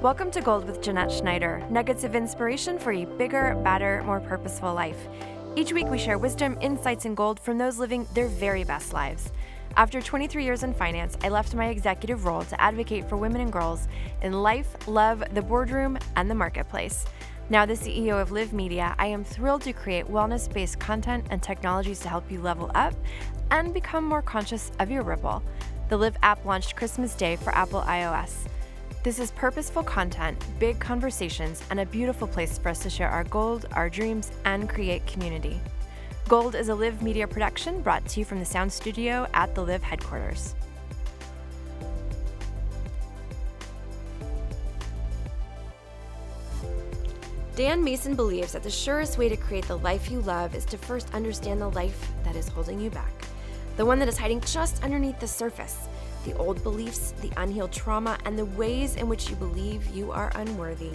Welcome to Gold with Jeanette Schneider, nuggets of inspiration for a bigger, badder, more purposeful life. Each week, we share wisdom, insights, and gold from those living their very best lives. After 23 years in finance, I left my executive role to advocate for women and girls in life, love, the boardroom, and the marketplace. Now, the CEO of LIV Media, I am thrilled to create wellness based content and technologies to help you level up and become more conscious of your ripple. The LIV app launched Christmas Day for Apple iOS. This is purposeful content, big conversations, and a beautiful place for us to share our gold, our dreams, and create community. Gold is a LIV Media production brought to you from the sound studio at the LIV headquarters. Dan Mason believes that the surest way to create the life you love is to first understand the life that is holding you back, the one that is hiding just underneath the surface, the old beliefs, the unhealed trauma, and the ways in which you believe you are unworthy.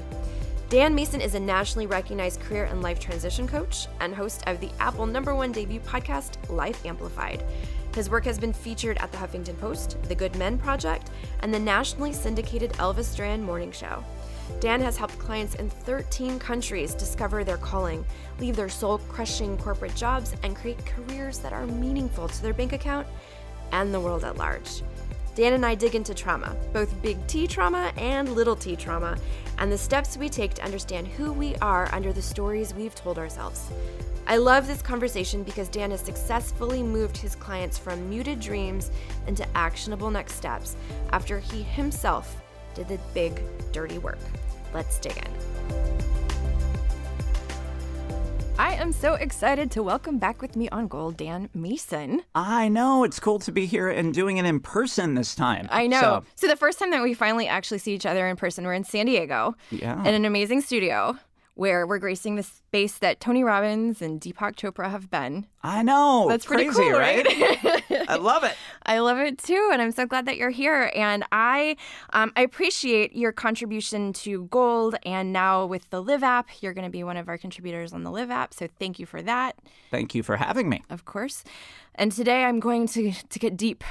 Dan Mason is a nationally recognized career and life transition coach and host of the Apple number one debut podcast, Life Amplified. His work has been featured at the Huffington Post, The Good Men Project, and the nationally syndicated Elvis Duran Morning Show. Dan has helped clients in 13 countries discover their calling, leave their soul crushing corporate jobs, and create careers that are meaningful to their bank account and the world at large. Dan and I dig into trauma, both big T trauma and little t trauma, and the steps we take to understand who we are under the stories we've told ourselves. I love this conversation because Dan has successfully moved his clients from muted dreams into actionable next steps after he himself did the big, dirty work. Let's dig in. I am so excited to welcome back with me on Gold Dan Mason. I know. It's cool to be here and doing it in person this time. I know. So, So, the first time that we finally actually see each other in person, we're in San Diego yeah. in an amazing studio where we're gracing the space that Tony Robbins and Deepak Chopra have been. I know. That's pretty Crazy, cool, right? right? I love it. I love it too, and I'm so glad that you're here. And I, um, I appreciate your contribution to Gold, and now with the LIV app, you're going to be one of our contributors on the LIV app. So thank you for that, Thank you for having me. of course. And today I'm going to to get deep.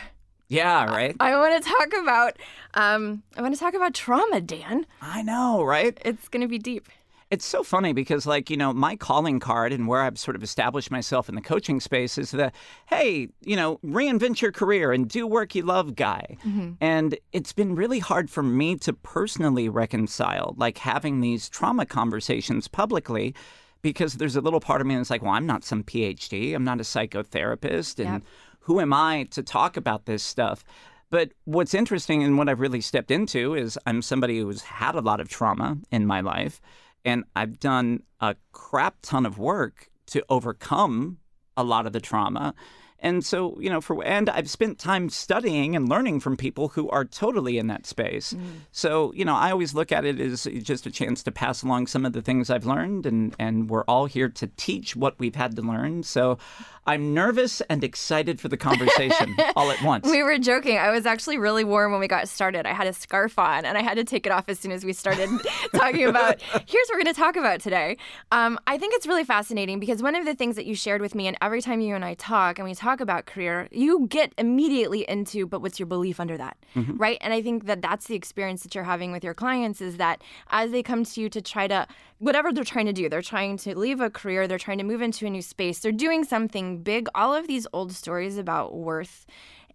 Yeah, right? I want to talk about, um, I want to talk about trauma, Dan. I know, right? It's going to be deep. It's so funny because, like, you know, my calling card and where I've sort of established myself in the coaching space is the, hey, you know, reinvent your career and do work you love guy. Mm-hmm. And it's been really hard for me to personally reconcile, like, having these trauma conversations publicly because there's a little part of me that's like, well, I'm not some PhD, I'm not a psychotherapist, and Yep. who am I to talk about this stuff? But what's interesting and what I've really stepped into is I'm somebody who's had a lot of trauma in my life, and I've done a crap ton of work to overcome a lot of the trauma. And so, you know, for and I've spent time studying and learning from people who are totally in that space. Mm. So, you know, I always look at it as just a chance to pass along some of the things I've learned and and we're all here to teach what we've had to learn. So, I'm nervous and excited for the conversation all at once. We were joking. I was actually really warm when we got started. I had a scarf on and I had to take it off as soon as we started talking about here's what we're going to talk about today. Um, I think it's really fascinating because one of the things that you shared with me, and every time you and I talk and we talk about career, you get immediately into, but what's your belief under that? Right. And I think that that's the experience that you're having with your clients is that as they come to you to try to, whatever they're trying to do, they're trying to leave a career, they're trying to move into a new space, they're doing something big. All of these old stories about worth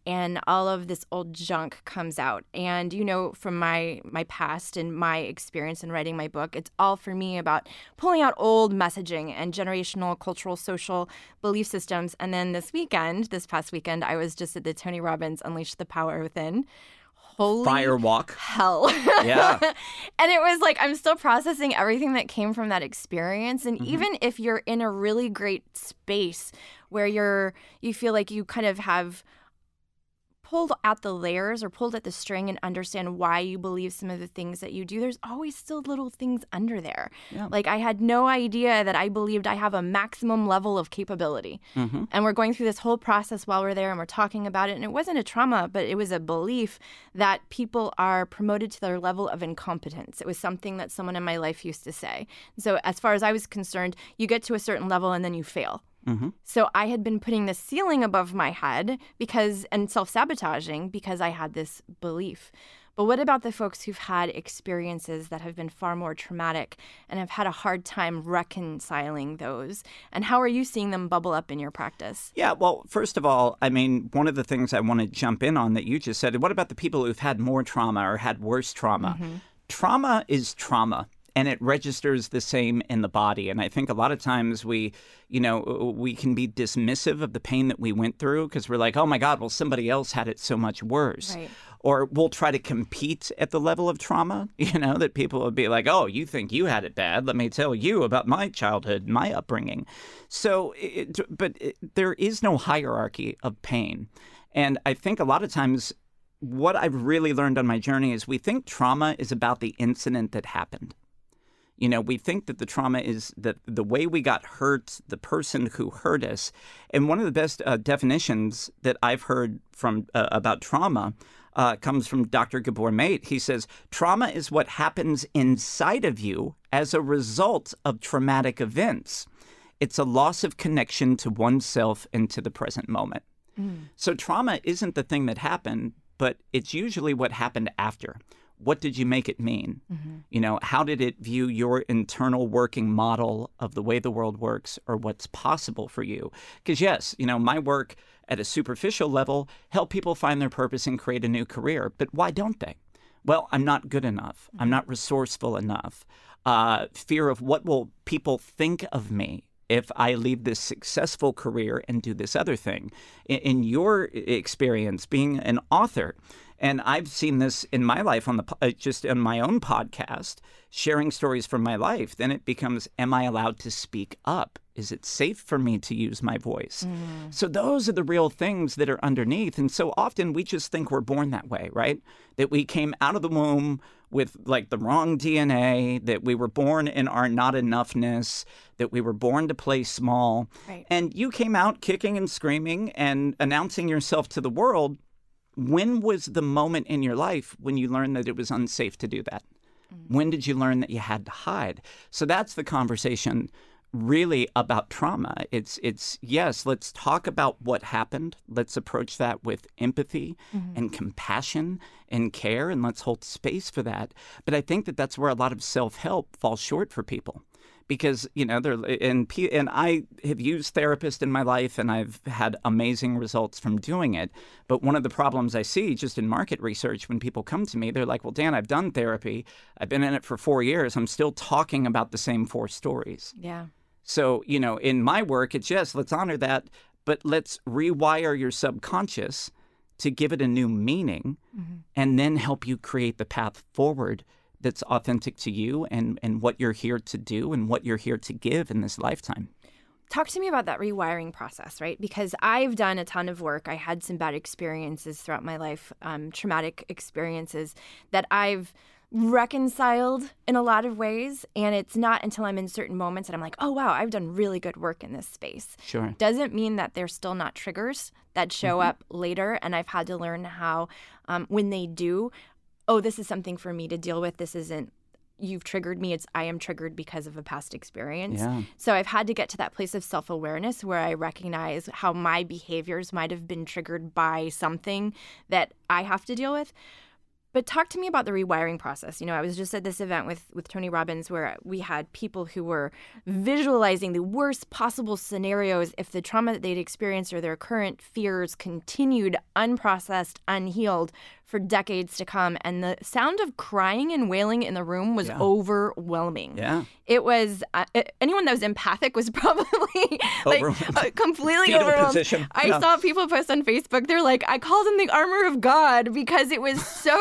and all of this old junk comes out and you know from my my past and my experience in writing my book it's all for me about pulling out old messaging and generational cultural social belief systems and then this weekend this past weekend i was just at the tony robbins unleash the power within holy Firewalk. hell Yeah. and it was like I'm still processing everything that came from that experience and Mm-hmm. even if you're in a really great space where you're you feel like you kind of have pulled at the layers or pulled at the string and understand why you believe some of the things that you do there's always still little things under there Yeah. like i had no idea that i believed i have a maximum level of capability hmm and we're going through this whole process while we're there and we're talking about it. And it wasn't a trauma, but it was a belief that people are promoted to their level of incompetence. It was something that someone in my life used to say. So, as far as I was concerned, you get to a certain level and then you fail. Hmm So I had been putting this ceiling above my head because and self-sabotaging because I had this belief. But what about the folks who've had experiences that have been far more traumatic and have had a hard time reconciling those? And how are you seeing them bubble up in your practice? Yeah, well, first of all, I mean, one of the things I want to jump in on that you just said, what about the people who've had more trauma or had worse trauma? Mm-hmm. Trauma is trauma and it registers the same in the body. And I think a lot of times we, you know, uh, uh, we can be dismissive of the pain that we went through because we're like, oh my God, well, somebody else had it so much worse. Right. Or we'll try to compete at the level of trauma, you know, that people will be like, oh, you think you had it bad. Let me tell you about my childhood, my upbringing. So, it, but it, there is no hierarchy of pain. And I think a lot of times what I've really learned on my journey is we think trauma is about the incident that happened. You know, we think that the trauma is that the way we got hurt, the person who hurt us. And one of the best uh, definitions that I've heard from uh, about trauma uh, comes from Dr. Gabor Mate. He says, Trauma is what happens inside of you as a result of traumatic events. It's a loss of connection to oneself and to the present moment. Mm. So, trauma isn't the thing that happened, but it's usually what happened after what did you make it mean? Mm-hmm. You know, how did it view your internal working model of the way the world works or what's possible for you? Because yes, you know, my work at a superficial level help people find their purpose and create a new career, but why don't they? Well, I'm not good enough. I'm not resourceful enough. Uh, fear of what will people think of me if I leave this successful career and do this other thing. In, in your experience, being an author, and I've seen this in my life on the uh, just on my own podcast, sharing stories from my life. Then it becomes, am I allowed to speak up? Is it safe for me to use my voice? Mm. So those are the real things that are underneath. And so often we just think we're born that way, right? That we came out of the womb with like the wrong DNA, that we were born in our not enoughness, that we were born to play small. Right. And you came out kicking and screaming and announcing yourself to the world when was the moment in your life when you learned that it was unsafe to do that? Mm-hmm. When did you learn that you had to hide? So that's the conversation really about trauma. It's it's yes, let's talk about what happened. Let's approach that with empathy mm-hmm. and compassion and care and let's hold space for that. But I think that that's where a lot of self-help falls short for people because you know they're and and I have used therapists in my life and I've had amazing results from doing it. But one of the problems I see just in market research when people come to me, they're like, "Well, Dan, I've done therapy. I've been in it for 4 years. I'm still talking about the same four stories." Yeah. So, you know, in my work, it's yes, let's honor that, but let's rewire your subconscious to give it a new meaning mm-hmm. and then help you create the path forward that's authentic to you and, and what you're here to do and what you're here to give in this lifetime. Talk to me about that rewiring process, right? Because I've done a ton of work. I had some bad experiences throughout my life, um, traumatic experiences that I've reconciled in a lot of ways. And it's not until I'm in certain moments that I'm like, oh, wow, I've done really good work in this space. Sure. Doesn't mean that they're still not triggers that show mm-hmm. up later. And I've had to learn how, um, when they do, oh, this is something for me to deal with. This isn't you've triggered me. It's I am triggered because of a past experience. Yeah. So I've had to get to that place of self awareness where I recognize how my behaviors might have been triggered by something that I have to deal with. But talk to me about the rewiring process. You know, I was just at this event with with Tony Robbins where we had people who were visualizing the worst possible scenarios if the trauma that they'd experienced or their current fears continued unprocessed, unhealed for decades to come. And the sound of crying and wailing in the room was yeah. overwhelming. Yeah. It was, uh, anyone that was empathic was probably like uh, completely overwhelmed. Position. I yeah. saw people post on Facebook, they're like, I called in the armor of God because it was so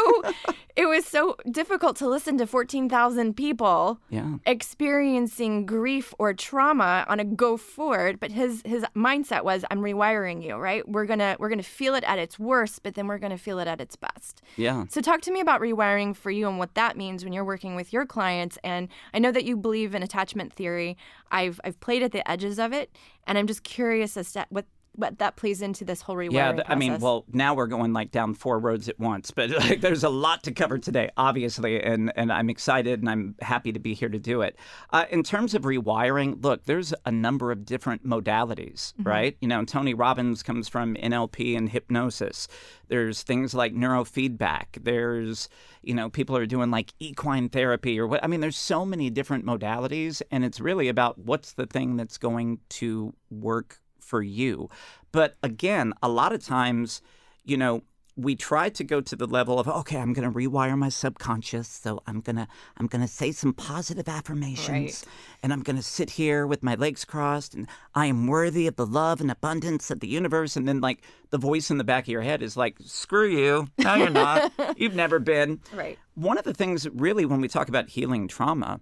it was so difficult to listen to 14,000 people yeah. experiencing grief or trauma on a go forward but his his mindset was I'm rewiring you right we're going to we're going to feel it at its worst but then we're going to feel it at its best yeah. So talk to me about rewiring for you and what that means when you're working with your clients. And I know that you believe in attachment theory. I've I've played at the edges of it and I'm just curious as to what but that plays into this whole rewiring Yeah, th- I mean, well, now we're going like down four roads at once, but like, there's a lot to cover today, obviously, and and I'm excited and I'm happy to be here to do it. Uh, in terms of rewiring, look, there's a number of different modalities, right? You know, Tony Robbins comes from NLP and hypnosis. There's things like neurofeedback. There's you know, people are doing like equine therapy or what. I mean, there's so many different modalities, and it's really about what's the thing that's going to work for you. But again, a lot of times, you know, we try to go to the level of okay, I'm going to rewire my subconscious, so I'm going to I'm going to say some positive affirmations Right. and I'm going to sit here with my legs crossed and I am worthy of the love and abundance of the universe and then like the voice in the back of your head is like screw you. No, you're not. You've never been. right. One of the things, really, when we talk about healing trauma,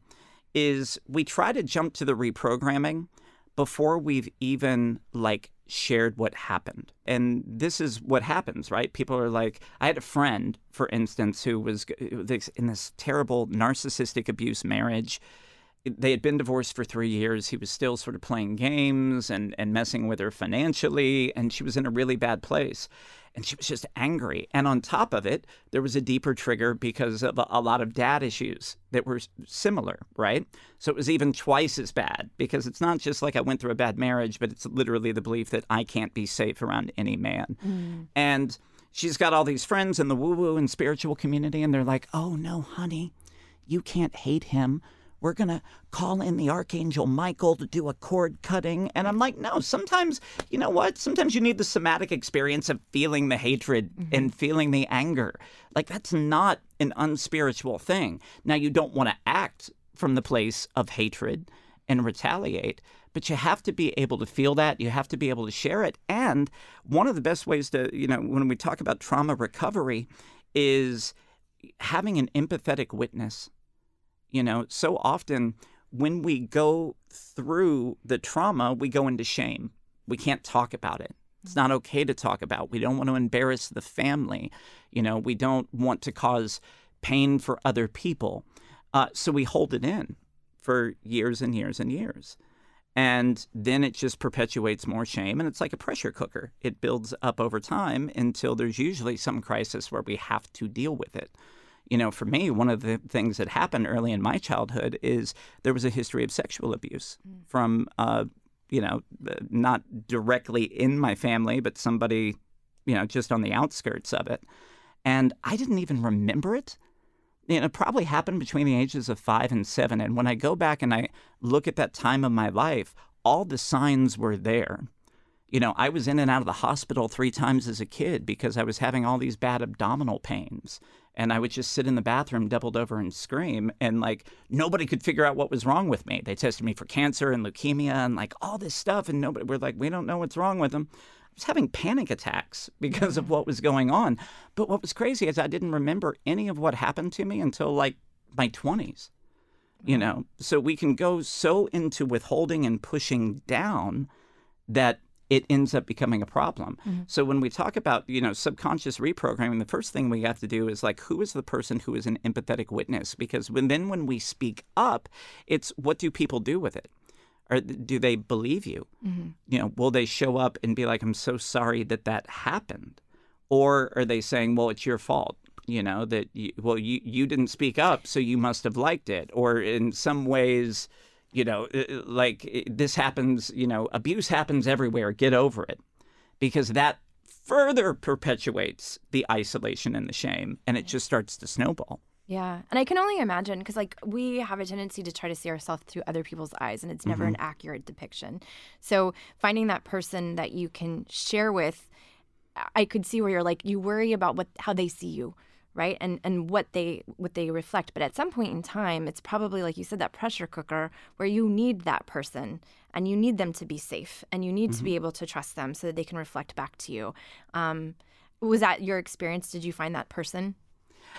is we try to jump to the reprogramming before we've even like shared what happened. And this is what happens, right? People are like, I had a friend, for instance, who was in this terrible narcissistic abuse marriage. They had been divorced for three years. He was still sort of playing games and, and messing with her financially, and she was in a really bad place and she was just angry. And on top of it, there was a deeper trigger because of a, a lot of dad issues that were similar, right? So it was even twice as bad because it's not just like I went through a bad marriage, but it's literally the belief that I can't be safe around any man. Mm. And she's got all these friends in the woo woo and spiritual community, and they're like, oh no, honey, you can't hate him. We're going to call in the Archangel Michael to do a cord cutting. And I'm like, no, sometimes, you know what? Sometimes you need the somatic experience of feeling the hatred mm-hmm. and feeling the anger. Like, that's not an unspiritual thing. Now, you don't want to act from the place of hatred and retaliate, but you have to be able to feel that. You have to be able to share it. And one of the best ways to, you know, when we talk about trauma recovery is having an empathetic witness. You know, so often when we go through the trauma, we go into shame. We can't talk about it. It's not okay to talk about. We don't want to embarrass the family. You know, we don't want to cause pain for other people. Uh, so we hold it in for years and years and years. And then it just perpetuates more shame. And it's like a pressure cooker. It builds up over time until there's usually some crisis where we have to deal with it. You know, for me, one of the things that happened early in my childhood is there was a history of sexual abuse from, uh, you know, uh, not directly in my family, but somebody, you know, just on the outskirts of it. And I didn't even remember it you know, it probably happened between the ages of five and seven. And when I go back and I look at that time of my life, all the signs were there. You know, I was in and out of the hospital three times as a kid because I was having all these bad abdominal pains. And I would just sit in the bathroom doubled over and scream. And like nobody could figure out what was wrong with me. They tested me for cancer and leukemia and like all this stuff. And nobody, we're like, we don't know what's wrong with them. I was having panic attacks because of mm-hmm. what was going on. But what was crazy is I didn't remember any of what happened to me until like my 20s. You mm-hmm. know, so we can go so into withholding and pushing down that it ends up becoming a problem. Mm-hmm. So when we talk about, you know, subconscious reprogramming, the first thing we have to do is like who is the person who is an empathetic witness because when then when we speak up, it's what do people do with it? Or do they believe you? Mm-hmm. You know, will they show up and be like, I'm so sorry that that happened? Or are they saying, well, it's your fault? You know, that, you, well, you, you didn't speak up, so you must have liked it. Or in some ways, you know, uh, like uh, this happens, you know, abuse happens everywhere. Get over it. Because that further perpetuates the isolation and the shame, and it just starts to snowball. Yeah. And I can only imagine because, like, we have a tendency to try to see ourselves through other people's eyes, and it's never an accurate depiction. So, finding that person that you can share with, I could see where you're like, you worry about what how they see you. Right. And and what they what they reflect. But at some point in time, it's probably like you said, that pressure cooker where you need that person and you need them to be safe and you need to be able to trust them so that they can reflect back to you. Um, was that your experience? Did you find that person?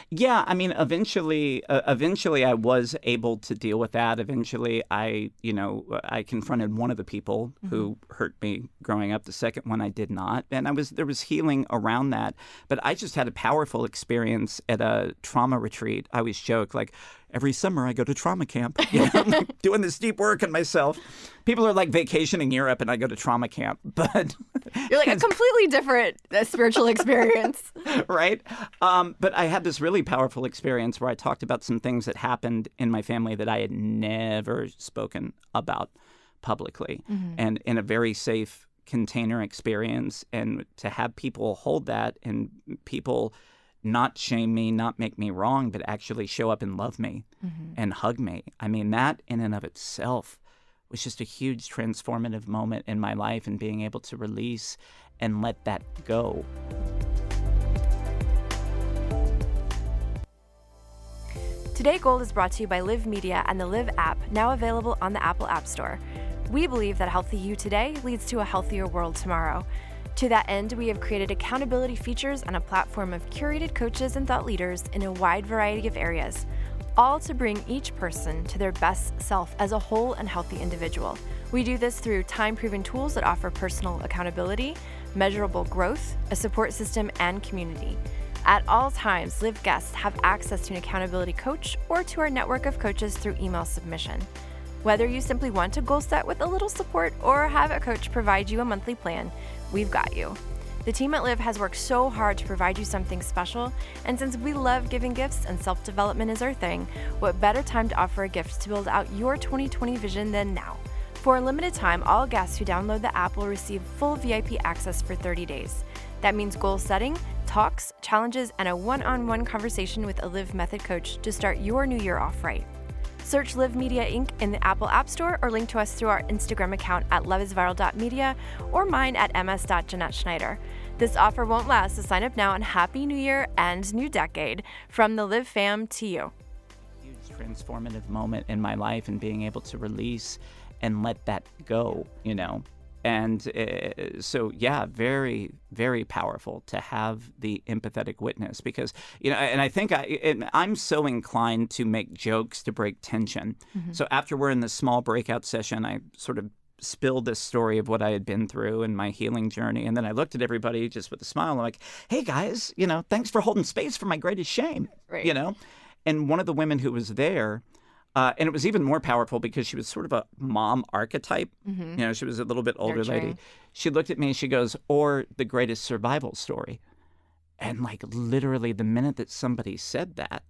Yeah, I mean, eventually, uh, eventually, I was able to deal with that. Eventually, I, you know, I confronted one of the people who hurt me growing up. The second one, I did not, and I was there was healing around that. But I just had a powerful experience at a trauma retreat. I always joke like every summer I go to trauma camp, you know, doing this deep work on myself. People are like vacationing Europe, and I go to trauma camp, but you're like a completely different uh, spiritual experience, right? Um, but I had this really powerful experience where I talked about some things that happened in my family that I had never spoken about publicly, mm-hmm. and in a very safe container experience, and to have people hold that and people not shame me, not make me wrong, but actually show up and love me mm-hmm. and hug me. I mean, that in and of itself was just a huge transformative moment in my life and being able to release and let that go. Today Gold is brought to you by LIV Media and the LIV app, now available on the Apple App Store. We believe that healthy you today leads to a healthier world tomorrow. To that end, we have created accountability features and a platform of curated coaches and thought leaders in a wide variety of areas, all to bring each person to their best self as a whole and healthy individual. We do this through time proven tools that offer personal accountability, measurable growth, a support system, and community. At all times, LIV guests have access to an accountability coach or to our network of coaches through email submission. Whether you simply want to goal set with a little support or have a coach provide you a monthly plan, we've got you. The team at LIV has worked so hard to provide you something special, and since we love giving gifts and self development is our thing, what better time to offer a gift to build out your 2020 vision than now? For a limited time, all guests who download the app will receive full VIP access for 30 days. That means goal setting, talks, challenges, and a one on one conversation with a LIV Method coach to start your new year off right. Search LIV Media Inc. in the Apple App Store or link to us through our Instagram account at loveisviral.media or mine at ms.jeanette Schneider. This offer won't last, so sign up now and Happy New Year and New Decade from the LIV fam to you. Huge transformative moment in my life and being able to release and let that go, you know, and uh, so yeah very very powerful to have the empathetic witness because you know and i think I, i'm so inclined to make jokes to break tension mm-hmm. so after we're in the small breakout session i sort of spilled this story of what i had been through and my healing journey and then i looked at everybody just with a smile I'm like hey guys you know thanks for holding space for my greatest shame right. you know and one of the women who was there uh, and it was even more powerful because she was sort of a mom archetype. Mm-hmm. You know, she was a little bit older Nurturing. lady. She looked at me and she goes, or the greatest survival story. And like literally the minute that somebody said that,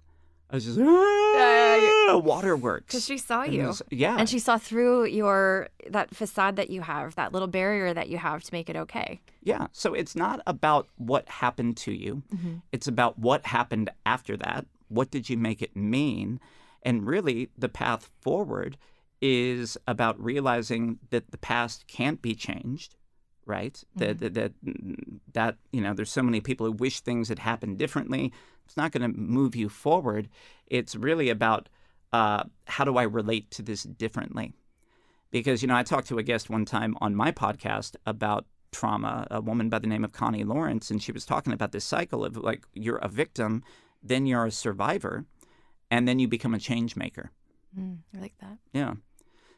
I was just ah, waterworks because she saw you. Was, yeah, and she saw through your that facade that you have, that little barrier that you have to make it okay. Yeah. So it's not about what happened to you. Mm-hmm. It's about what happened after that. What did you make it mean? And really, the path forward is about realizing that the past can't be changed, right? Mm-hmm. That, that, that, you know, there's so many people who wish things had happened differently. It's not going to move you forward. It's really about uh, how do I relate to this differently? Because, you know, I talked to a guest one time on my podcast about trauma, a woman by the name of Connie Lawrence, and she was talking about this cycle of like you're a victim, then you're a survivor, and then you become a change maker. Mm, I like that. Yeah.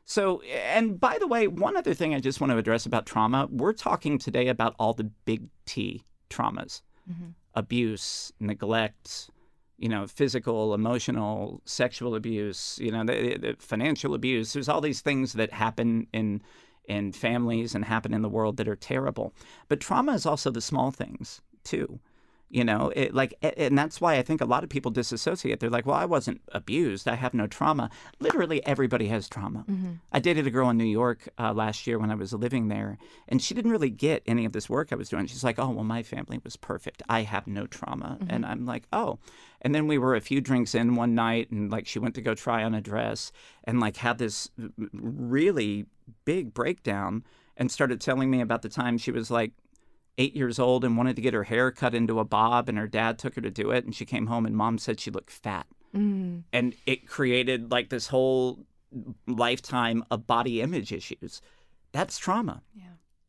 So, and by the way, one other thing I just want to address about trauma we're talking today about all the big T traumas mm-hmm. abuse, neglect, you know, physical, emotional, sexual abuse, you know, the, the financial abuse. There's all these things that happen in in families and happen in the world that are terrible. But trauma is also the small things too you know it, like and that's why i think a lot of people disassociate. They're like well i wasn't abused. I have no trauma. Literally everybody has trauma. Mm-hmm. i dated a girl in new york uh, last year when i was living there and she didn't really get any of this work i was doing. She's like oh well my family was perfect. I have no trauma. Mm-hmm. and i'm like oh. And then we were a few drinks in one night and like she went to go try on a dress and like had this really big breakdown and started telling me about the time she was like eight years old and wanted to get her hair cut into a bob, and her dad took her to do it. And she came home, and mom said she looked fat. Mm. And it created like this whole lifetime of body image issues. That's trauma. Yeah.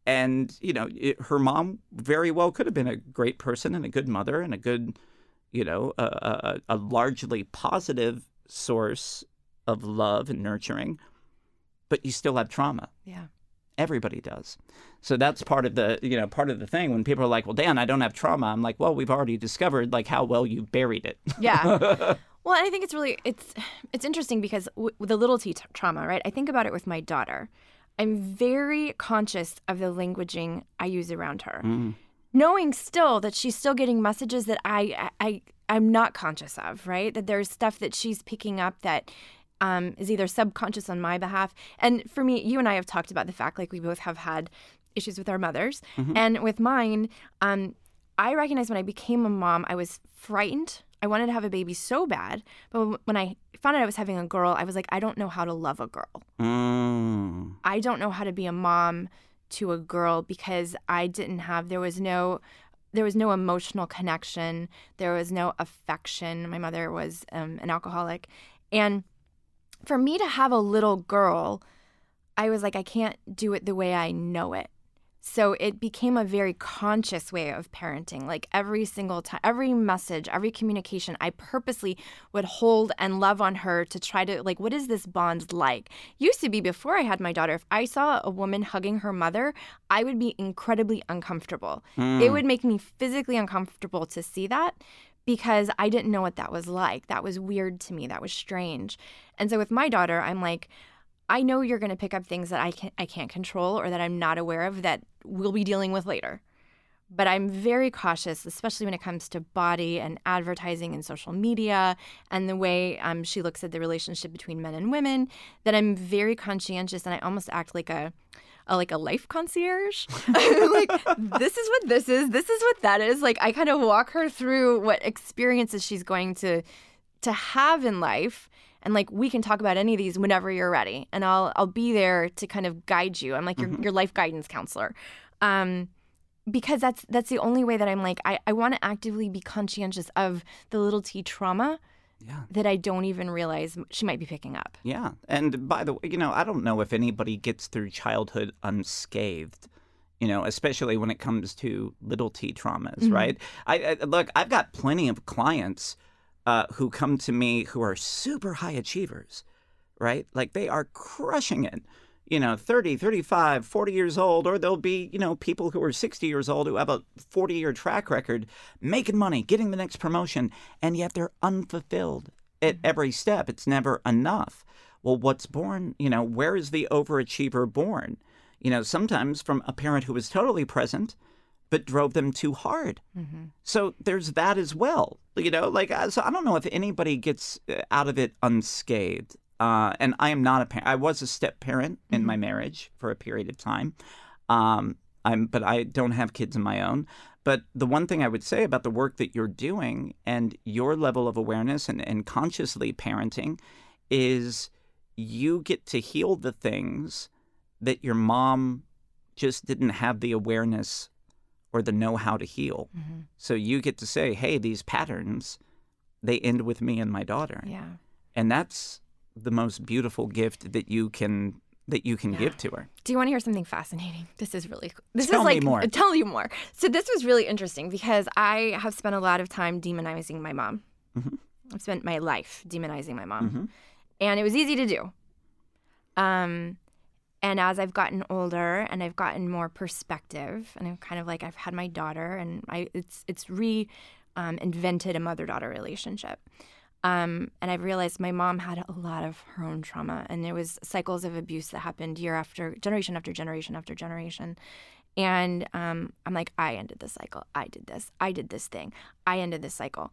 And, you know, it, her mom very well could have been a great person and a good mother and a good, you know, a, a, a largely positive source of love and nurturing, but you still have trauma. Yeah. Everybody does. So that's part of the you know part of the thing when people are like, "Well, Dan, I don't have trauma." I'm like, "Well, we've already discovered like how well you buried it." Yeah. Well, I think it's really it's it's interesting because w- with the little t t- trauma, right? I think about it with my daughter. I'm very conscious of the languaging I use around her, mm-hmm. knowing still that she's still getting messages that I I I'm not conscious of, right? That there's stuff that she's picking up that um, is either subconscious on my behalf. And for me, you and I have talked about the fact like we both have had issues with our mothers, and with mine, um, I recognized when I became a mom, I was frightened. I wanted to have a baby so bad, but when I found out I was having a girl, I was like, I don't know how to love a girl. Mm. I don't know how to be a mom to a girl because I didn't have there was no there was no emotional connection there was no affection my mother was um, an alcoholic and for me to have a little girl I was like I can't do it the way I know it so it became a very conscious way of parenting. Like every single time, every message, every communication, I purposely would hold and love on her to try to, like, what is this bond like? Used to be before I had my daughter, if I saw a woman hugging her mother, I would be incredibly uncomfortable. It hmm. would make me physically uncomfortable to see that because I didn't know what that was like. That was weird to me. That was strange. And so with my daughter, I'm like, I know you're going to pick up things that I can't I can't control or that I'm not aware of that we'll be dealing with later. But I'm very cautious, especially when it comes to body and advertising and social media and the way um, she looks at the relationship between men and women. That I'm very conscientious and I almost act like a, a like a life concierge. like this is what this is. This is what that is. Like I kind of walk her through what experiences she's going to to have in life and like we can talk about any of these whenever you're ready and i'll i'll be there to kind of guide you i'm like your, your life guidance counselor um because that's that's the only way that i'm like i, I want to actively be conscientious of the little t trauma Yeah. that i don't even realize she might be picking up Yeah. And by the way, you know, I don't know if anybody gets through childhood unscathed, you know, especially when it comes to little t traumas, right? I, I look, I've got plenty of clients uh, who come to me who are super high achievers, right? Like they are crushing it. You know, 30, 35, 40 years old, or there'll be, you know, people who are 60 years old who have a 40 year track record making money, getting the next promotion, and yet they're unfulfilled at every step. It's never enough. Well, what's born, you know, where is the overachiever born? You know, sometimes from a parent who was totally present, but drove them too hard. So there's that as well. You know, like, uh, so I don't know if anybody gets uh, out of it unscathed. Uh, and I am not a parent. I was a step parent in my marriage for a period of time. Um, I'm, but I don't have kids of my own. But the one thing I would say about the work that you're doing and your level of awareness and, and consciously parenting is you get to heal the things that your mom just didn't have the awareness or the know how to heal. So you get to say, hey, these patterns, they end with me and my daughter. yeah And that's the most beautiful gift that you can that you can give to her. Do you want to hear something fascinating? This is really cool. this Tell is me like more. tell you more. So this was really interesting because I have spent a lot of time demonizing my mom. Mm-hmm. I've spent my life demonizing my mom, and it was easy to do. Um, and as I've gotten older and I've gotten more perspective, and I'm kind of like I've had my daughter, and I it's it's re um, invented a mother daughter relationship. Um, and I've realized my mom had a lot of her own trauma, and there was cycles of abuse that happened year after generation after generation after generation. And um, I'm like, I ended the cycle. I did this. I did this thing. I ended this cycle.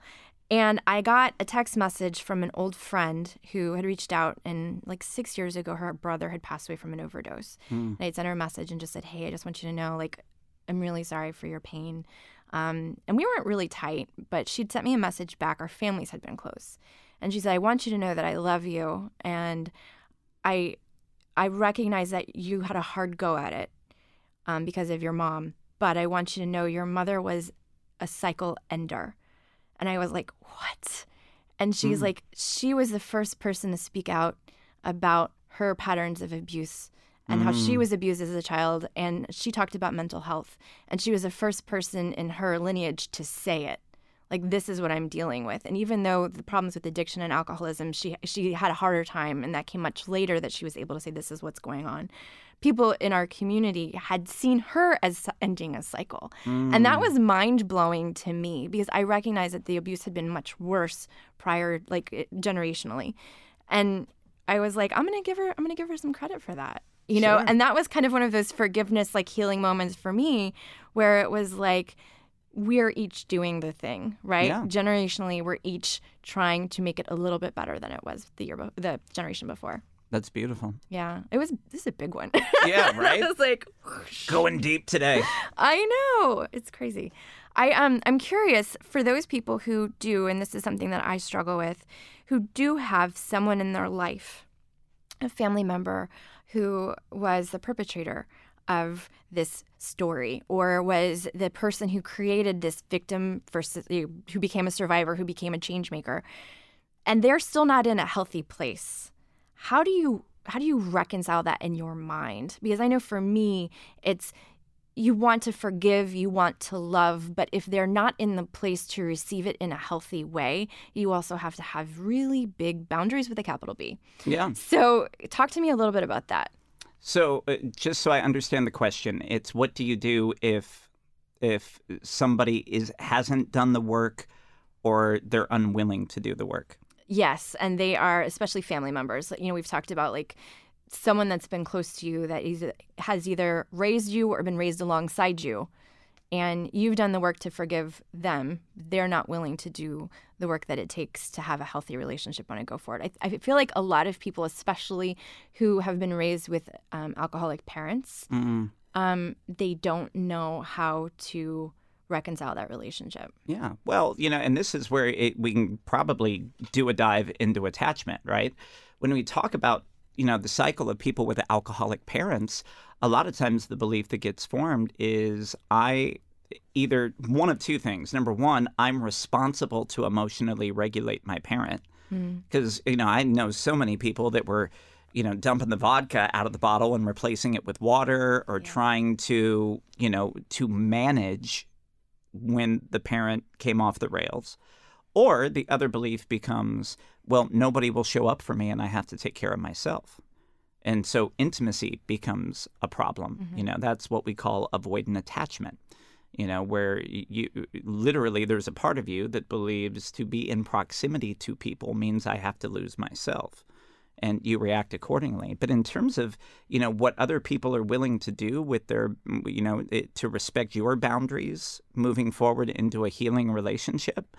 And I got a text message from an old friend who had reached out, and like six years ago, her brother had passed away from an overdose. And I had sent her a message and just said, Hey, I just want you to know, like, I'm really sorry for your pain. Um, and we weren't really tight, but she'd sent me a message back. Our families had been close. And she said, I want you to know that I love you. And I, I recognize that you had a hard go at it um, because of your mom. But I want you to know your mother was a cycle ender. And I was like, what? And she's like, she was the first person to speak out about her patterns of abuse and how she was abused as a child. And she talked about mental health. And she was the first person in her lineage to say it. like this is what I'm dealing with. And even though the problems with addiction and alcoholism, she she had a harder time, and that came much later that she was able to say this is what's going on. People in our community had seen her as ending a cycle, mm. and that was mind blowing to me because I recognized that the abuse had been much worse prior, like generationally, and I was like, I'm gonna give her, I'm gonna give her some credit for that you know and that was kind of one of those forgiveness like healing moments for me where it was like we're each doing the thing, right? Yeah. Generationally, we're each trying to make it a little bit better than it was the year, be- the generation before. That's beautiful. Yeah, it was. This is a big one. Yeah, right. it's like whoosh. going deep today. I know it's crazy. I um I'm curious for those people who do, and this is something that I struggle with, who do have someone in their life, a family member who was the perpetrator of this story or was the person who created this victim versus eh, who became a survivor who became a change maker and they're still not in a healthy place. How do you how do you reconcile that in your mind? Because i know for me it's you want to forgive, you want to love, but if they're not in the place to receive it in a healthy way, you also have to have really big boundaries with a capital B. Yeah. So, talk to me a little bit about that. So, uh, just so I understand the question, it's what do you do if if somebody is hasn't done the work or they're unwilling to do the work? Yes, and they are especially family members. You know, we've talked about like someone that's been close to you that is, has either raised you or been raised alongside you and you've done the work to forgive them, they're not willing to do the work that it takes to have a healthy relationship when I go forward. I, I feel like a lot of people, especially who have been raised with um, alcoholic parents, um, they don't know how to reconcile that relationship. Yeah. Well, you know, and this is where it, we can probably do a dive into attachment, right? When we talk about you know the cycle of people with alcoholic parents a lot of times the belief that gets formed is I either one of two things. Number one, I'm responsible to emotionally regulate my parent. Because, mm. you know, I know so many people that were, you know, dumping the vodka out of the bottle and replacing it with water or yeah. trying to, you know, to manage when the parent came off the rails. Or the other belief becomes, well, nobody will show up for me and I have to take care of myself. And so intimacy becomes a problem. Mm-hmm. You know, that's what we call avoidant attachment. You know, where you, literally there's a part of you that believes to be in proximity to people means I have to lose myself and you react accordingly. But in terms of you know what other people are willing to do with their you know it, to respect your boundaries moving forward into a healing relationship,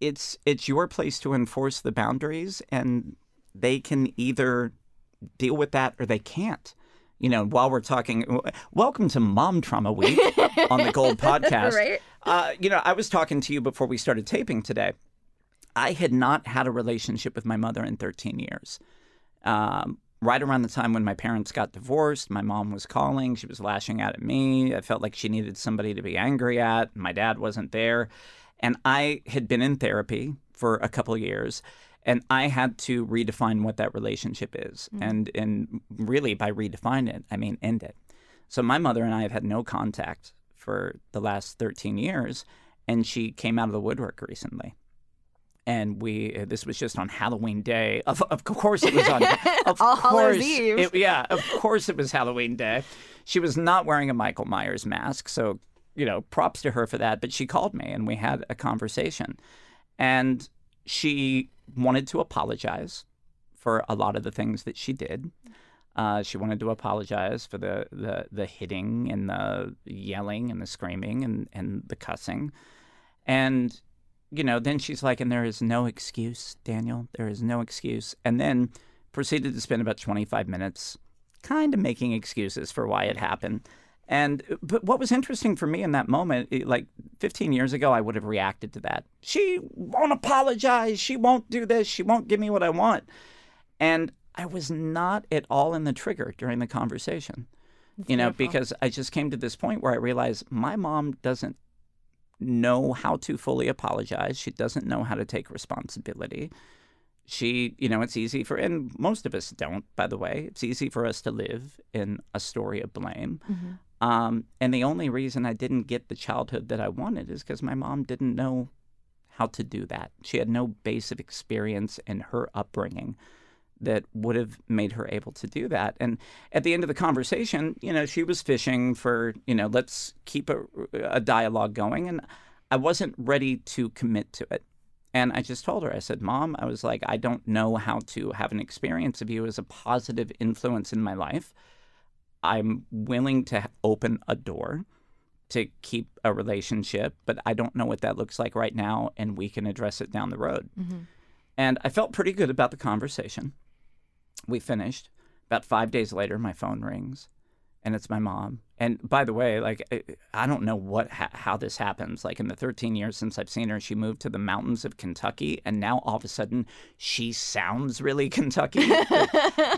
it's it's your place to enforce the boundaries, and they can either deal with that or they can't. You know, while we're talking, welcome to Mom Trauma Week on the Gold Podcast. right. Uh, you know, I was talking to you before we started taping today. I had not had a relationship with my mother in 13 years. Um, right around the time when my parents got divorced, my mom was calling. She was lashing out at me. I felt like she needed somebody to be angry at. My dad wasn't there. And I had been in therapy for a couple of years and I had to redefine what that relationship is, mm-hmm. and and really by redefine it, I mean end it. So my mother and I have had no contact for the last 13 years, and she came out of the woodwork recently. And we, uh, this was just on Halloween Day. Of, of course, it was on. Of All course, it, yeah, of course, it was Halloween Day. She was not wearing a Michael Myers mask, so you know, props to her for that. But she called me, and we had a conversation, and she wanted to apologize for a lot of the things that she did. Uh, she wanted to apologize for the, the, the hitting and the yelling and the screaming and, and the cussing. And, you know, then she's like, and there is no excuse, Daniel. There is no excuse. And then proceeded to spend about 25 minutes kind of making excuses for why it happened. And but what was interesting for me in that moment, like 15 years ago, I would have reacted to that. She won't apologize. She won't do this. She won't give me what I want. And I was not at all in the trigger during the conversation. That's you know, beautiful. because I just came to this point where I realized my mom doesn't know how to fully apologize. She doesn't know how to take responsibility. She, you know, it's easy for, and most of us don't, by the way, it's easy for us to live in a story of blame. Mm-hmm. Um, and the only reason I didn't get the childhood that I wanted is because my mom didn't know how to do that. She had no base of experience in her upbringing that would have made her able to do that. And at the end of the conversation, you know, she was fishing for, you know, let's keep a, a dialogue going. And I wasn't ready to commit to it. And I just told her, I said, Mom, I was like, I don't know how to have an experience of you as a positive influence in my life. I'm willing to open a door to keep a relationship, but I don't know what that looks like right now, and we can address it down the road. Mm-hmm. And I felt pretty good about the conversation. We finished. About five days later, my phone rings and it's my mom. And by the way, like I don't know what how this happens. Like in the 13 years since I've seen her, she moved to the mountains of Kentucky, and now all of a sudden she sounds really Kentucky.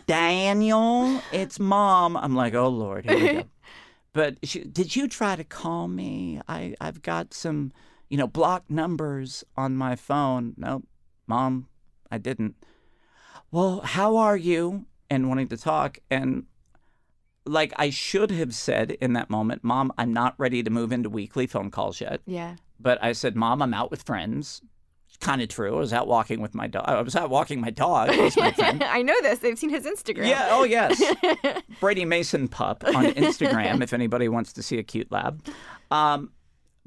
Daniel, it's mom. I'm like, oh lord, here we go. But she, did you try to call me? I I've got some, you know, blocked numbers on my phone. No, mom, I didn't. Well, how are you? And wanting to talk, and like I should have said in that moment, Mom, I'm not ready to move into weekly phone calls yet. Yeah. But I said, Mom, I'm out with friends. Kind of true. I was out walking with my dog. I was out walking my dog. My I know this. They've seen his Instagram. Yeah. Oh, yes. Brady Mason pup on Instagram. if anybody wants to see a cute lab. Um,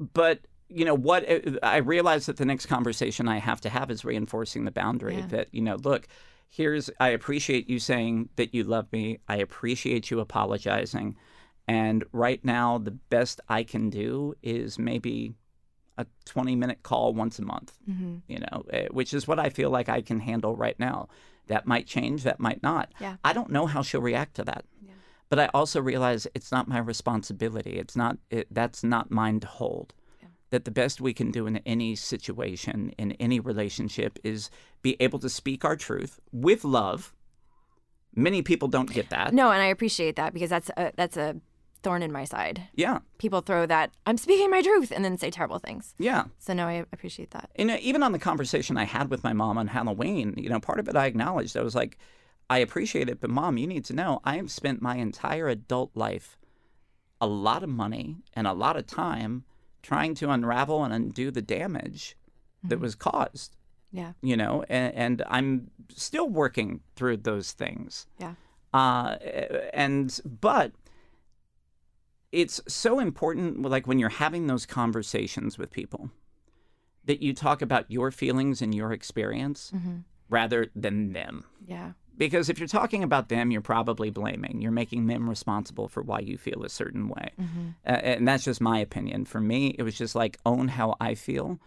but you know what? I realized that the next conversation I have to have is reinforcing the boundary. Yeah. That you know, look here's I appreciate you saying that you love me. I appreciate you apologizing. And right now, the best I can do is maybe a 20 minute call once a month, mm-hmm. you know, eh, which is what I feel like I can handle right now. That might change, that might not. Yeah. I don't know how she'll react to that. Yeah. But I also realize it's not my responsibility. It's not, it, that's not mine to hold that the best we can do in any situation, in any relationship, is be able to speak our truth with love. Many people don't get that. No, and I appreciate that because that's a, that's a thorn in my side. Yeah. People throw that I'm speaking my truth and then say terrible things. Yeah. So no, I appreciate that. And uh, even on the conversation I had with my mom on Halloween, you know, part of it I acknowledged. I was like, I appreciate it, but mom, you need to know I have spent my entire adult life a lot of money and a lot of time trying to unravel and undo the damage mm-hmm. that was caused. Yeah. You know, and, and, I'm still working through those things. Yeah. Uh, and, but it's so important, like when you're having those conversations with people, that you talk about your feelings and your experience mm-hmm. rather than them. Yeah because if you're talking about them, you're probably blaming. You're making them responsible for why you feel a certain way. Mm-hmm. Uh, and that's just my opinion. For me, it was just like own how I feel,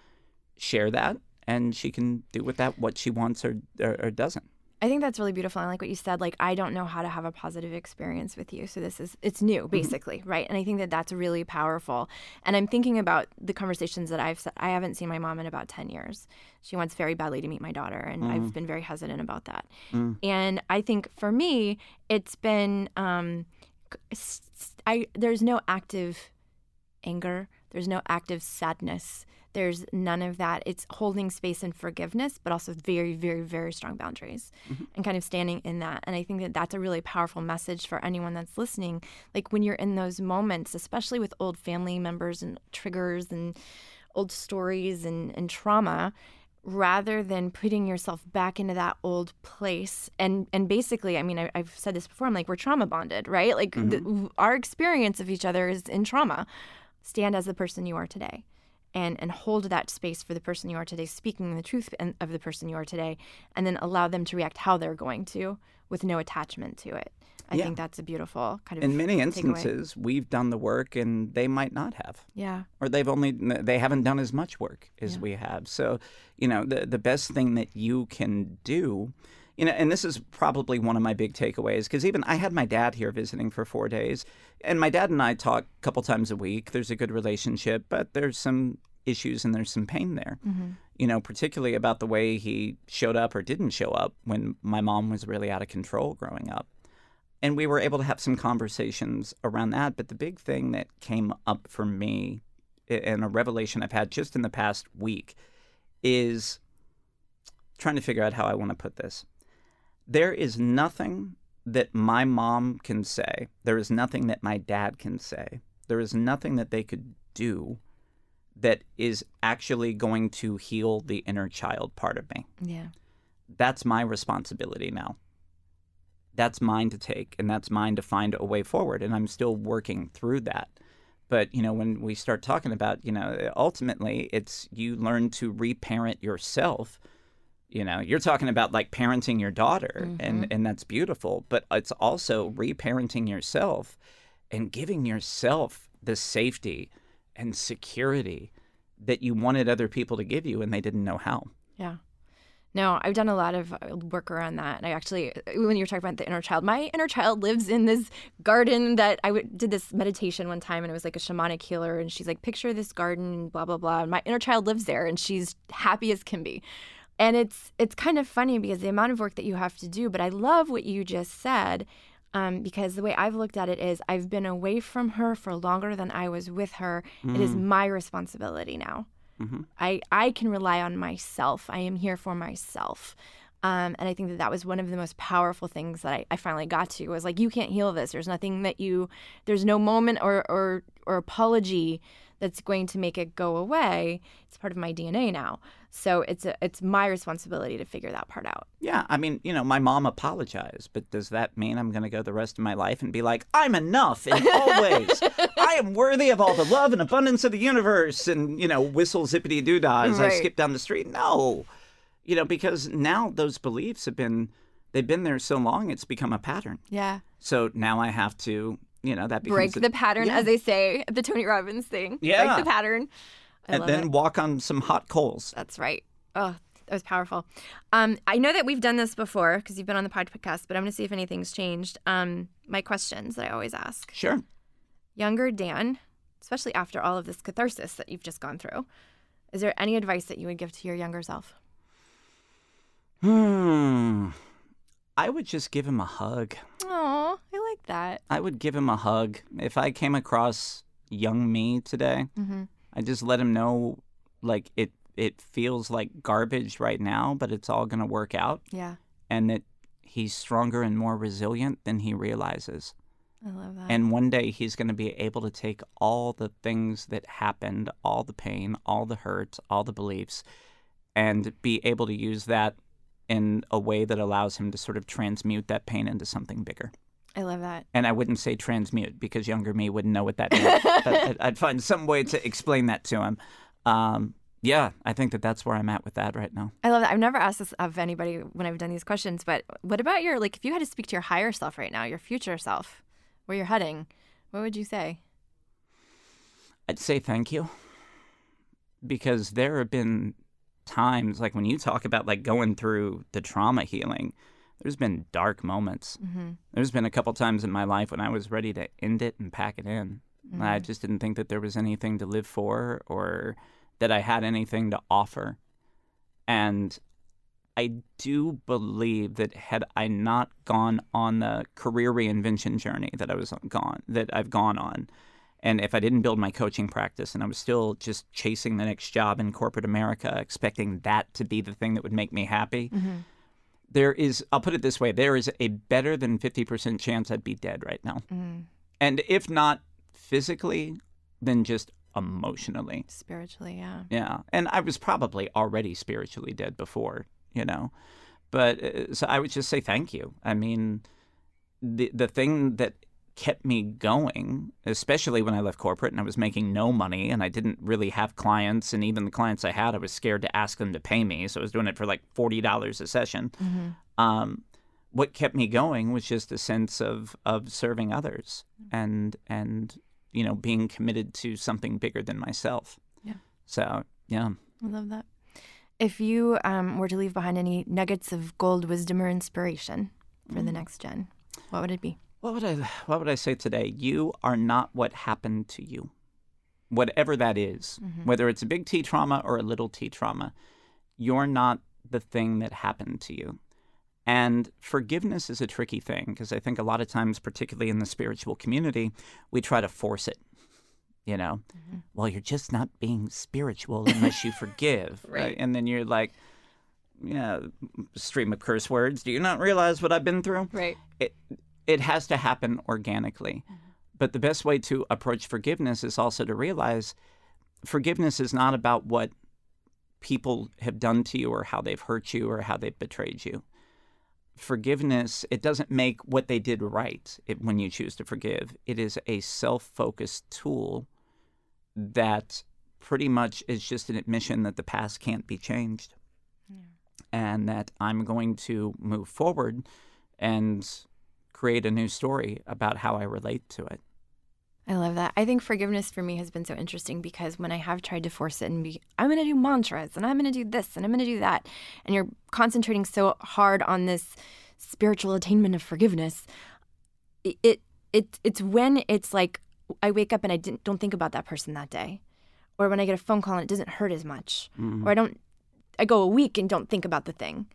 share that, and she can do with that what she wants or, or, or doesn't. I think that's really beautiful. And like what you said, like I don't know how to have a positive experience with you, so this is it's new, mm-hmm. basically, mm-hmm. right? And I think that that's really powerful. And I'm thinking about the conversations that I've I haven't seen my mom in about ten years. She wants very badly to meet my daughter, and mm. I've been very hesitant about that. Mm. And I think for me, it's been um, I there's no active anger, there's no active sadness there's none of that. It's holding space and forgiveness, but also very, very, very strong boundaries mm-hmm. and kind of standing in that. And I think that that's a really powerful message for anyone that's listening. Like when you're in those moments, especially with old family members and triggers and old stories and, and trauma, rather than putting yourself back into that old place and and basically i mean I, have said this before i'm like we're trauma bonded right like mm-hmm. the, our experience of each other is in trauma stand as the person you are today and and hold that space for the person you are today speaking the truth of the person you are today and then allow them to react how they're going to with no attachment to it i yeah. think that's a beautiful kind of in many instances takeaway. we've done the work and they might not have yeah or they've only they haven't done as much work as yeah. we have so you know the the best thing that you can do you know, and this is probably one of my big takeaways because even I had my dad here visiting for four days, and my dad and I talk a couple times a week. There's a good relationship, but there's some issues and there's some pain there. Mm-hmm. You know, particularly about the way he showed up or didn't show up when my mom was really out of control growing up. And we were able to have some conversations around that. But the big thing that came up for me and a revelation I've had just in the past week is trying to figure out how I want to put this. There is nothing that my mom can say, there is nothing that my dad can say there is nothing that they could do that is actually going to heal the inner child part of me. Yeah. That's my responsibility now. That's mine to take, and that's mine to find a way forward. And I'm still working through that. But, you know, when we start talking about, you know, ultimately it's you learn to reparent yourself. You know, you're talking about like parenting your daughter, and, and that's beautiful. But it's also reparenting yourself and giving yourself the safety and security that you wanted other people to give you and they didn't know how. Yeah. No, I've done a lot of uh, work around that. And I actually, when you were talking about the inner child, my inner child lives in this garden that I w- did this meditation one time and it was like a shamanic healer. And she's like, picture this garden, blah, blah, blah. And my inner child lives there and she's happy as can be. And it's it's kind of funny because the amount of work that you have to do, but I love what you just said um, because the way I've looked at it is I've been away from her for longer than I was with her. It is my responsibility now. I, I can rely on myself. I am here for myself. Um, and I think that that was one of the most powerful things that I, I finally got to was like, you can't heal this. There's nothing that you, there's no moment or, or, or apology that's going to make it go away. It's part of my DNA now. So it's a, it's my responsibility to figure that part out. Yeah, I mean, you know, my mom apologized, but does that mean I'm going to go the rest of my life and be like, I'm enough in all ways? I am worthy of all the love and abundance of the universe and, you know, whistle zippity doo dah as I skip down the street? No. You know, because now those beliefs have been, they've been there so long, it's become a pattern. Yeah. So now I have to, you know, that Break a- the pattern, Yeah. as they say, the Tony Robbins thing. Yeah. Break the pattern. I and then it. walk on some hot coals. That's right. Oh, that was powerful. Um, I know that we've done this before because you've been on the podcast, but I'm going to see if anything's changed. Um, my questions that I always ask. Sure. Younger Dan, especially after all of this catharsis that you've just gone through, is there any advice that you would give to your younger self? Hmm. I would just give him a hug. Oh, I that. I would give him a hug. If I came across young me today, Mm-hmm. I just let him know like it it feels like garbage right now, but it's all going to work out Yeah, and that he's stronger and more resilient than he realizes. I love that. And one day he's going to be able to take all the things that happened, all the pain, all the hurt, all the beliefs, and be able to use that in a way that allows him to sort of transmute that pain into something bigger. I love that. And I wouldn't say transmute because younger me wouldn't know what that meant. but I'd- I'd find some way to explain that to him. Um, yeah, I think that that's where I'm at with that right now. I love that. I've never asked this of anybody when I've done these questions, but what about your like if you had to speak to your higher self right now, your future self, where you're heading, what would you say? I'd say thank you because there have been times like when you talk about like going through the trauma healing there's been dark moments Mm-hmm. there's been a couple times in my life when i was ready to end it and pack it in Mm-hmm. i just didn't think that there was anything to live for or that i had anything to offer and i do believe that had i not gone on the career reinvention journey that i was gone that i've gone on and if I didn't build my coaching practice and I was still just chasing the next job in corporate America, expecting that to be the thing that would make me happy, Mm-hmm. There is, I'll put it this way, there is a better than 50% chance I'd be dead right now. Mm-hmm. And if not physically, then just emotionally. Spiritually, yeah. Yeah. And I was probably already spiritually dead before, you know. But uh, so I would just say thank you. I mean, the the thing that kept me going, especially when I left corporate and I was making no money and I didn't really have clients and even the clients I had I was scared to ask them to pay me, so I was doing it for like $40 a session. Mm-hmm. Um what kept me going was just a sense of of serving others and and you know being committed to something bigger than myself. Yeah. So, yeah. I love that. If you um, were to leave behind any nuggets of gold wisdom or inspiration for the next gen, what would it be? What would I what would I say today? You are not what happened to you. Whatever that is, mm-hmm. whether it's a big T trauma or a little T trauma, you're not the thing that happened to you. And forgiveness is a tricky thing because I think a lot of times, particularly in the spiritual community, we try to force it. You know, mm-hmm. well, you're just not being spiritual unless you forgive. Right. And then you're like, yeah, stream of curse words. Do you not realize what I've been through? Right. it it has to happen organically. Mm-hmm. But the best way to approach forgiveness is also to realize forgiveness is not about what people have done to you or how they've hurt you or how they've betrayed you. Forgiveness, it doesn't make what they did right it, when you choose to forgive. It is a self focused tool that pretty much is just an admission that the past can't be changed yeah. and that I'm going to move forward and create a new story about how I relate to it. I love that. I think forgiveness for me has been so interesting because when I have tried to force it and be, I'm going to do mantras and I'm going to do this and I'm going to do that, and you're concentrating so hard on this spiritual attainment of forgiveness, it, it, it it's when it's like I wake up and I didn't don't think about that person that day, or when I get a phone call and it doesn't hurt as much, mm-hmm. or I don't, I go a week and don't think about the thing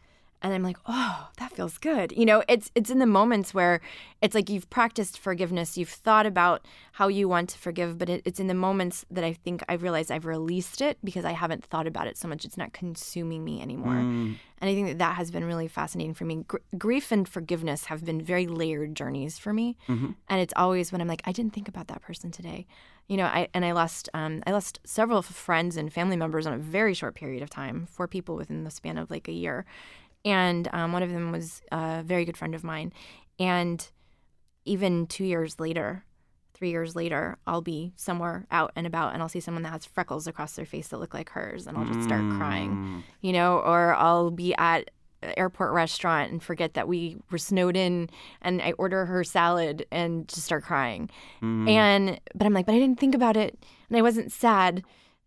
and I'm like, "Oh, that feels good." You know, it's it's in the moments where it's like you've practiced forgiveness, you've thought about how you want to forgive, but it, it's in the moments that I think I've realized I've released it because I haven't thought about it so much. It's not consuming me anymore. Mm. And I think that that has been really fascinating for me. Gr- grief and forgiveness have been very layered journeys for me, mm-hmm. and it's always when I'm like, "I didn't think about that person today." You know, I and I lost um, I lost several friends and family members in a very short period of time, four people within the span of like a year and um, one of them was a very good friend of mine. And even two years later, three years later, I'll be somewhere out and about and I'll see someone that has freckles across their face that look like hers and I'll just start mm. crying, you know, or I'll be at airport restaurant and forget that we were snowed in and I order her salad and just start crying. Mm. And but I'm like, but I didn't think about it and I wasn't sad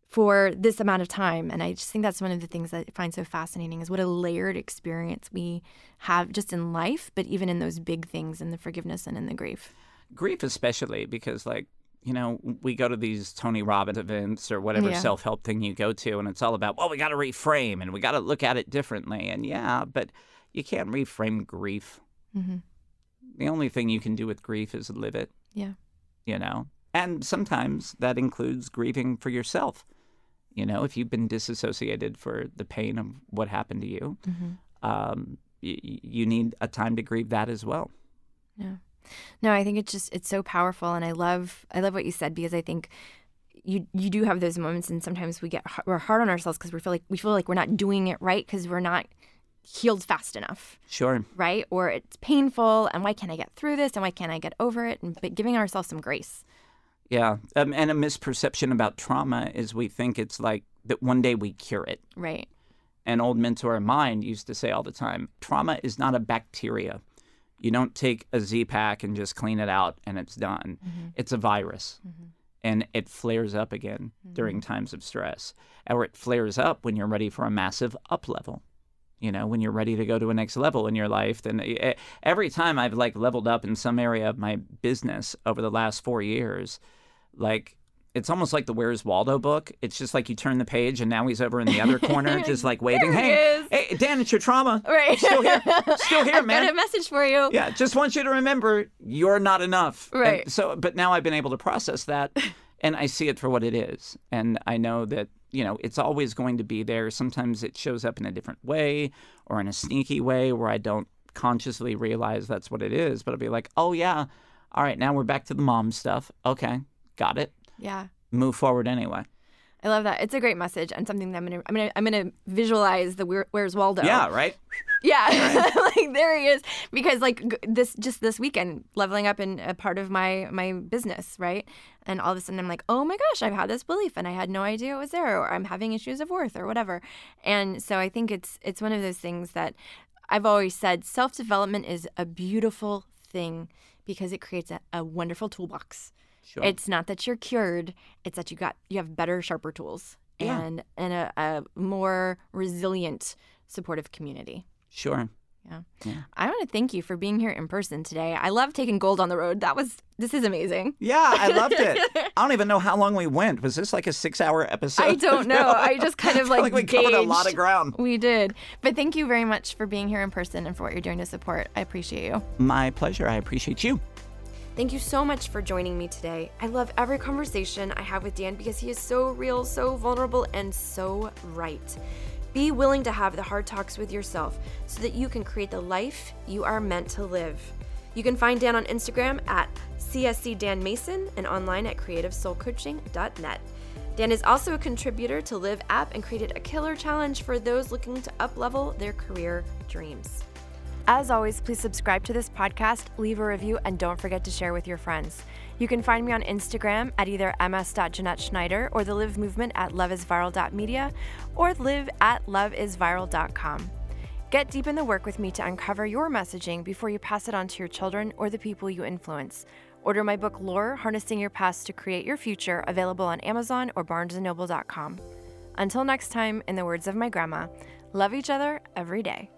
for this amount of time. And I just think that's one of the things that I find so fascinating is what a layered experience we have just in life, but even in those big things in the forgiveness and in the grief. Grief, especially because, like, you know, we go to these Tony Robbins events or whatever yeah. self help thing you go to, and it's all about, well, we got to reframe and we got to look at it differently. And yeah, but you can't reframe grief. Mm-hmm. The only thing you can do with grief is live it. Yeah. You know? And sometimes that includes grieving for yourself. You know, if you've been disassociated for the pain of what happened to you, mm-hmm. um, y- you need a time to grieve that as well. Yeah. No, I think it's just it's so powerful, and I love I love what you said because I think you you do have those moments, and sometimes we get we're hard on ourselves because we feel like we feel like we're not doing it right because we're not healed fast enough. Sure. Right? Or it's painful, and why can't I get through this, and why can't I get over it, and but giving ourselves some grace. Yeah, um, and a misperception about trauma is we think it's like that one day we cure it. Right. An old mentor of mine used to say all the time, trauma is not a bacteria. You don't take a Z-Pak and just clean it out and it's done. Mm-hmm. It's a virus. Mm-hmm. And it flares up again mm-hmm. during times of stress. Or it flares up when you're ready for a massive up level you know when you're ready to go to a next level in your life then eh, every time i've like leveled up in some area of my business over the last four years like it's almost like the Where's Waldo book. It's just like you turn the page and now he's over in the other corner, just like waving. Hey, hey, Dan, it's your trauma. Right. Still here. Still here, I've man. Got a message for you. Yeah. Just want you to remember you're not enough. Right. And so, but now I've been able to process that and I see it for what it is. And I know that, you know, it's always going to be there. Sometimes it shows up in a different way or in a sneaky way where I don't consciously realize that's what it is. But I'll be like, oh, yeah. All right. Now we're back to the mom stuff. Okay got it. Yeah. Move forward anyway. I love that. It's a great message and something that I'm gonna I'm gonna I'm gonna visualize the Where, Where's Waldo. Yeah, right. Yeah, like there he is. Because like this just this weekend, leveling up in a part of my my business, right? And all of a sudden I'm like, oh my gosh, I've had this belief and I had no idea it was there, or I'm having issues of worth, or whatever. And so I think it's it's one of those things that I've always said self development is a beautiful thing because it creates a, a wonderful toolbox Sure. It's not that you're cured; it's that you got you have better, sharper tools yeah. and and a, a more resilient, supportive community. Sure. Yeah. yeah. I want to thank you for being here in person today. I love taking gold on the road. That was this is amazing. Yeah, I loved it. I don't even know how long we went. Was this like a six-hour episode? I don't know. I just kind of like, like we gauged. covered a lot of ground. We did. But thank you very much for being here in person and for what you're doing to support. I appreciate you. My pleasure. I appreciate you. Thank you so much for joining me today. I love every conversation I have with Dan because he is so real, so vulnerable, and so right. Be willing to have the hard talks with yourself so that you can create the life you are meant to live. You can find Dan on Instagram at CSC Dan Mason and online at creativesoulcoaching.net. Dan is also a contributor to LIV app and created a killer challenge for those looking to uplevel their career dreams. As always, please subscribe to this podcast, leave a review, and don't forget to share with your friends. You can find me on Instagram at either ms.jeanette or the LIV Movement at loveisviral.media or live at loveisviral.com. Get deep in the work with me to uncover your messaging before you pass it on to your children or the people you influence. Order my book Lore, Harnessing Your Past to Create Your Future, available on Amazon or barnesandnoble.com. Until next time, in the words of my grandma, love each other every day.